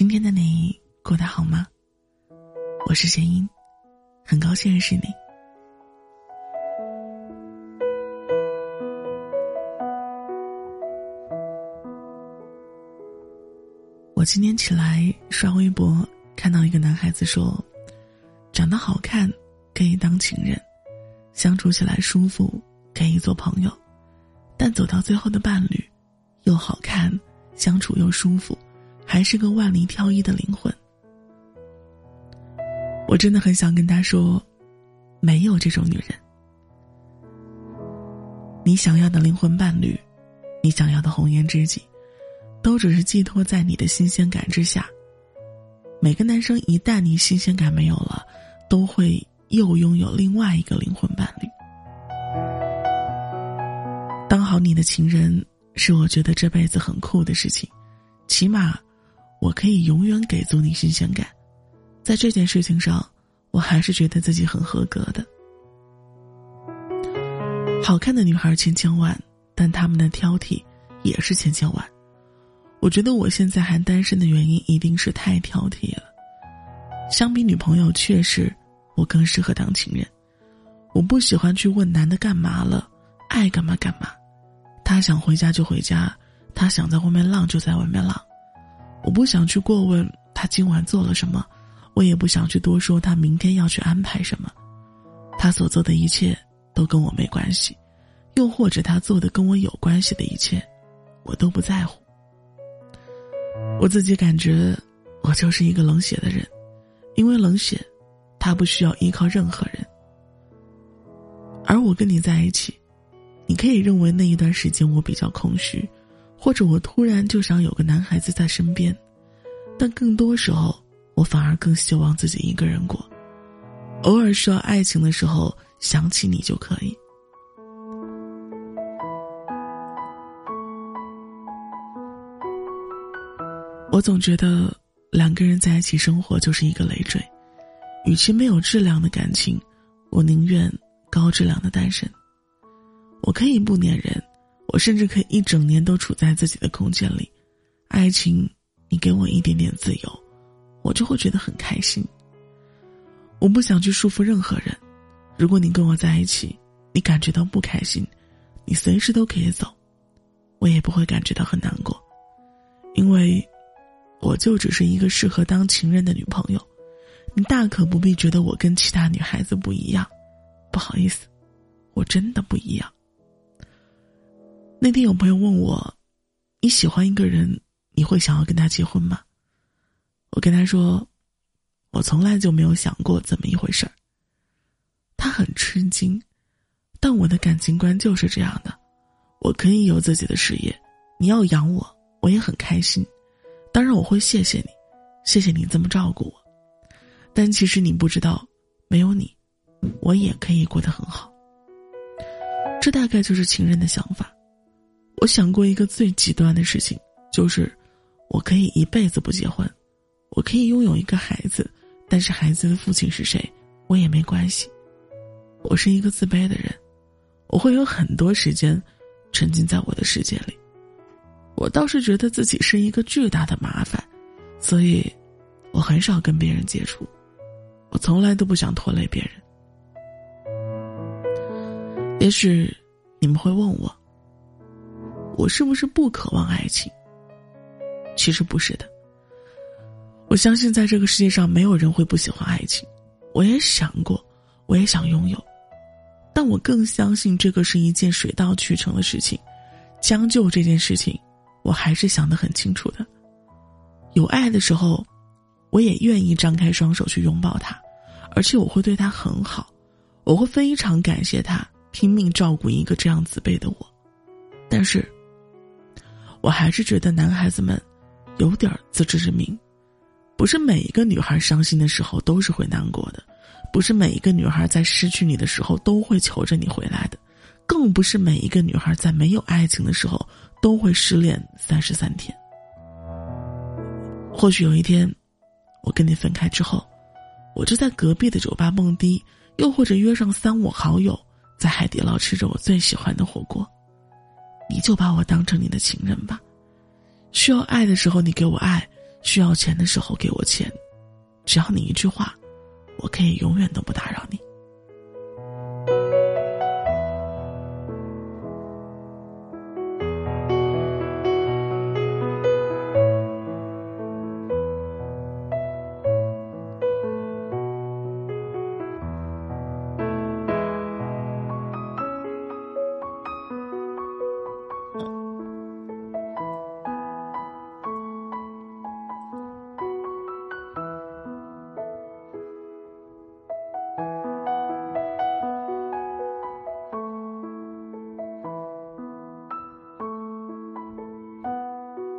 今天的你过得好吗？我是贤英，很高兴认识你。我今天起来刷微博，看到一个男孩子说：“长得好看可以当情人，相处起来舒服可以做朋友，但走到最后的伴侣，又好看，相处又舒服，还是个万里挑一的灵魂。”我真的很想跟他说：“没有这种女人。你想要的灵魂伴侣，你想要的红颜知己。”都只是寄托在你的新鲜感之下。每个男生一旦你新鲜感没有了，都会又拥有另外一个灵魂伴侣。当好你的情人，是我觉得这辈子很酷的事情。起码，我可以永远给足你新鲜感。在这件事情上，我还是觉得自己很合格的。好看的女孩千千万，但他们的挑剔也是千千万。我觉得我现在还单身的原因一定是太挑剔了。相比女朋友，确实我更适合当情人。我不喜欢去问男的干嘛了，爱干嘛干嘛。他想回家就回家，他想在外面浪就在外面浪。我不想去过问他今晚做了什么，我也不想去多说他明天要去安排什么。他所做的一切都跟我没关系，又或者他做的跟我有关系的一切，我都不在乎。我自己感觉，我就是一个冷血的人，因为冷血，他不需要依靠任何人。而我跟你在一起，你可以认为那一段时间我比较空虚，或者我突然就想有个男孩子在身边，但更多时候，我反而更希望自己一个人过，偶尔需要爱情的时候想起你就可以。我总觉得两个人在一起生活就是一个累赘，与其没有质量的感情，我宁愿高质量的单身。我可以不粘人，我甚至可以一整年都处在自己的空间里。爱情，你给我一点点自由，我就会觉得很开心。我不想去束缚任何人。如果你跟我在一起，你感觉到不开心，你随时都可以走，我也不会感觉到很难过，因为。我就只是一个适合当情人的女朋友，你大可不必觉得我跟其他女孩子不一样。不好意思，我真的不一样。那天有朋友问我：“你喜欢一个人，你会想要跟他结婚吗？”我跟他说：“我从来就没有想过这么一回事儿。”他很吃惊，但我的感情观就是这样的：我可以有自己的事业，你要养我，我也很开心。当然我会谢谢你，谢谢你这么照顾我，但其实你不知道，没有你，我也可以过得很好。这大概就是情人的想法。我想过一个最极端的事情，就是我可以一辈子不结婚，我可以拥有一个孩子，但是孩子的父亲是谁，我也没关系。我是一个自卑的人，我会有很多时间沉浸在我的世界里。我倒是觉得自己是一个巨大的麻烦，所以，我很少跟别人接触，我从来都不想拖累别人。也许你们会问我，我是不是不渴望爱情？其实不是的。我相信在这个世界上没有人会不喜欢爱情，我也想过，我也想拥有，但我更相信这个是一件水到渠成的事情，将就这件事情。我还是想得很清楚的，有爱的时候，我也愿意张开双手去拥抱他，而且我会对他很好，我会非常感谢他拼命照顾一个这样自卑的我。但是，我还是觉得男孩子们有点自知之明，不是每一个女孩伤心的时候都是会难过的，不是每一个女孩在失去你的时候都会求着你回来的，更不是每一个女孩在没有爱情的时候。都会失恋三十三天。或许有一天，我跟你分开之后，我就在隔壁的酒吧蹦迪，又或者约上三五好友在海底捞吃着我最喜欢的火锅，你就把我当成你的情人吧。需要爱的时候你给我爱，需要钱的时候给我钱，只要你一句话，我可以永远都不打扰你。